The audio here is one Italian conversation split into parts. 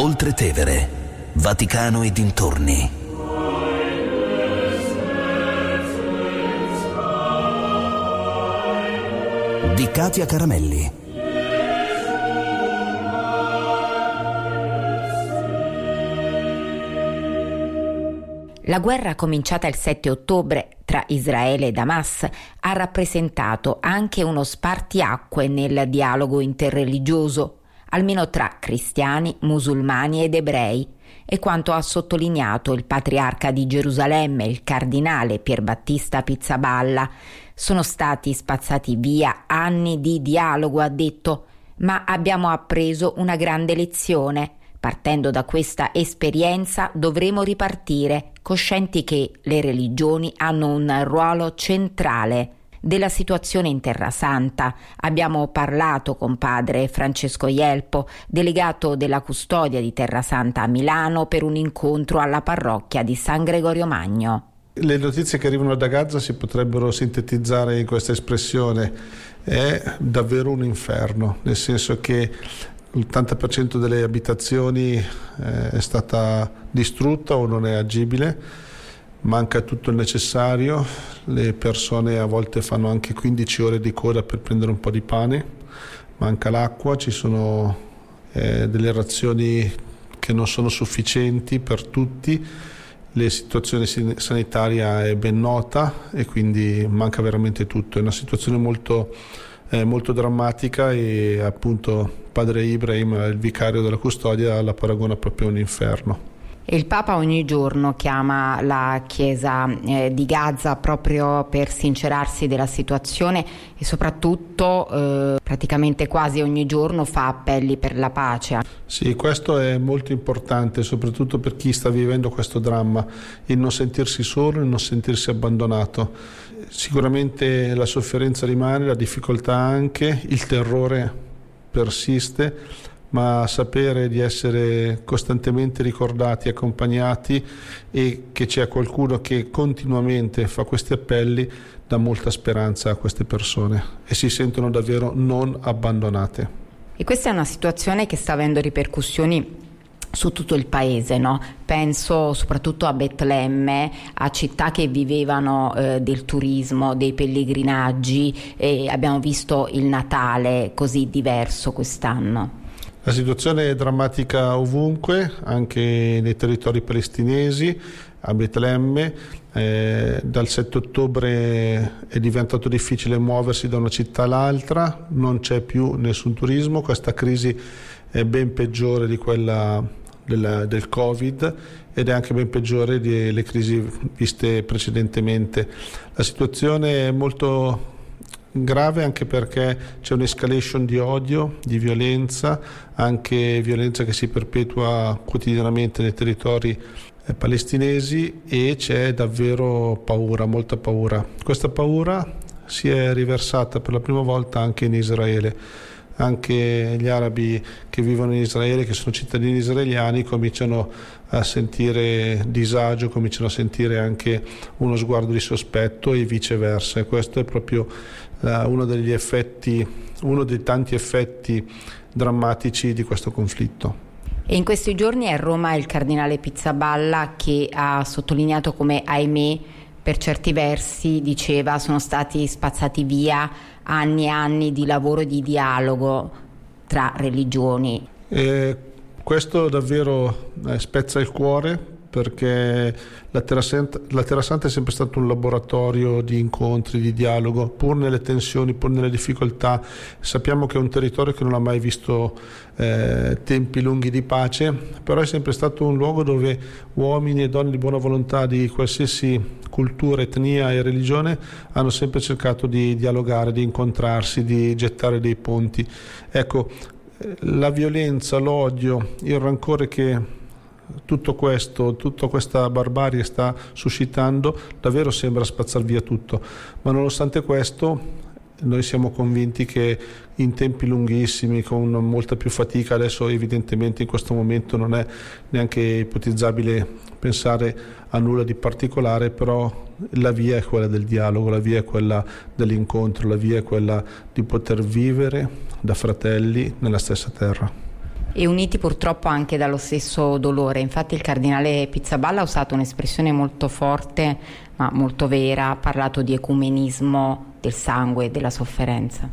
Oltre Tevere, Vaticano e dintorni. Di Katia Caramelli. La guerra cominciata il 7 ottobre tra Israele e Hamas ha rappresentato anche uno spartiacque nel dialogo interreligioso, almeno tra cristiani, musulmani ed ebrei, e quanto ha sottolineato il patriarca di Gerusalemme, il cardinale Pierbattista Pizzaballa. Sono stati spazzati via anni di dialogo, ha detto, ma abbiamo appreso una grande lezione. Partendo da questa esperienza dovremo ripartire, coscienti che le religioni hanno un ruolo centrale della situazione in Terra Santa. Abbiamo parlato con padre Francesco Ielpo, delegato della custodia di Terra Santa a Milano, per un incontro alla parrocchia di San Gregorio Magno. Le notizie che arrivano da Gaza si potrebbero sintetizzare in questa espressione, è davvero un inferno, nel senso che l'80% delle abitazioni eh, è stata distrutta o non è agibile, manca tutto il necessario, le persone a volte fanno anche 15 ore di coda per prendere un po' di pane, manca l'acqua, ci sono eh, delle razioni che non sono sufficienti per tutti, la situazione sanitaria è ben nota e quindi manca veramente tutto, è una situazione molto eh, molto drammatica e appunto padre Ibrahim, il vicario della custodia, la paragona proprio a un inferno. Il Papa ogni giorno chiama la Chiesa eh, di Gaza proprio per sincerarsi della situazione e soprattutto eh, praticamente quasi ogni giorno fa appelli per la pace. Sì, questo è molto importante, soprattutto per chi sta vivendo questo dramma, il non sentirsi solo, il non sentirsi abbandonato. Sicuramente la sofferenza rimane, la difficoltà anche, il terrore persiste ma sapere di essere costantemente ricordati, accompagnati e che c'è qualcuno che continuamente fa questi appelli dà molta speranza a queste persone e si sentono davvero non abbandonate. E questa è una situazione che sta avendo ripercussioni su tutto il paese, no? penso soprattutto a Betlemme, a città che vivevano eh, del turismo, dei pellegrinaggi e abbiamo visto il Natale così diverso quest'anno. La situazione è drammatica ovunque, anche nei territori palestinesi, a Betlemme. Eh, dal 7 ottobre è diventato difficile muoversi da una città all'altra, non c'è più nessun turismo, questa crisi è ben peggiore di quella del, del Covid ed è anche ben peggiore delle crisi viste precedentemente. La situazione è molto grave anche perché c'è un'escalation di odio, di violenza, anche violenza che si perpetua quotidianamente nei territori eh, palestinesi e c'è davvero paura, molta paura. Questa paura si è riversata per la prima volta anche in Israele. Anche gli arabi che vivono in Israele, che sono cittadini israeliani, cominciano a sentire disagio, cominciano a sentire anche uno sguardo di sospetto e viceversa. Questo è proprio uno degli effetti, uno dei tanti effetti drammatici di questo conflitto. E in questi giorni è a Roma il cardinale Pizzaballa che ha sottolineato come, ahimè, per certi versi, diceva, sono stati spazzati via anni e anni di lavoro e di dialogo tra religioni. E questo davvero eh, spezza il cuore perché la Terra, Santa, la Terra, Santa, è sempre stato un laboratorio di incontri, di dialogo, pur nelle tensioni, pur nelle difficoltà. Sappiamo che è un territorio che non ha mai visto eh, tempi lunghi di pace, però è sempre stato un luogo dove uomini e donne di buona volontà di qualsiasi cultura, etnia e religione hanno sempre cercato di dialogare, di incontrarsi, di gettare dei ponti. Ecco, la violenza, l'odio, il rancore che tutto questo, tutta questa barbarie sta suscitando, davvero sembra spazzar via tutto. Ma nonostante questo noi siamo convinti che in tempi lunghissimi, con molta più fatica, adesso evidentemente in questo momento non è neanche ipotizzabile pensare a nulla di particolare, però la via è quella del dialogo, la via è quella dell'incontro, la via è quella di poter vivere da fratelli nella stessa terra. E uniti purtroppo anche dallo stesso dolore. Infatti il cardinale Pizzaballa ha usato un'espressione molto forte ma molto vera, ha parlato di ecumenismo del sangue e della sofferenza.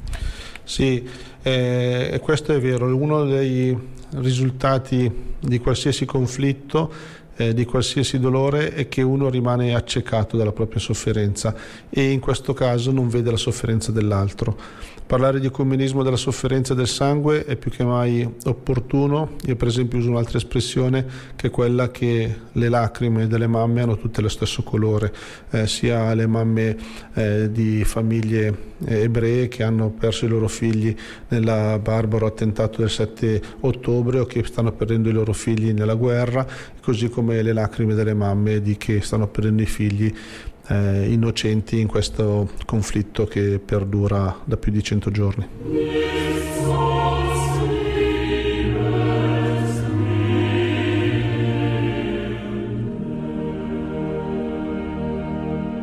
Sì, eh, questo è vero, uno dei risultati di qualsiasi conflitto eh, di qualsiasi dolore è che uno rimane accecato dalla propria sofferenza e in questo caso non vede la sofferenza dell'altro. Parlare di comunismo della sofferenza del sangue è più che mai opportuno. Io per esempio uso un'altra espressione che è quella che le lacrime delle mamme hanno tutte lo stesso colore, eh, sia le mamme eh, di famiglie eh, ebree che hanno perso i loro figli nel barbaro attentato del 7 ottobre o che stanno perdendo i loro figli nella guerra, così come le lacrime delle mamme di che stanno perdendo i figli eh, innocenti in questo conflitto che perdura da più di 100 giorni.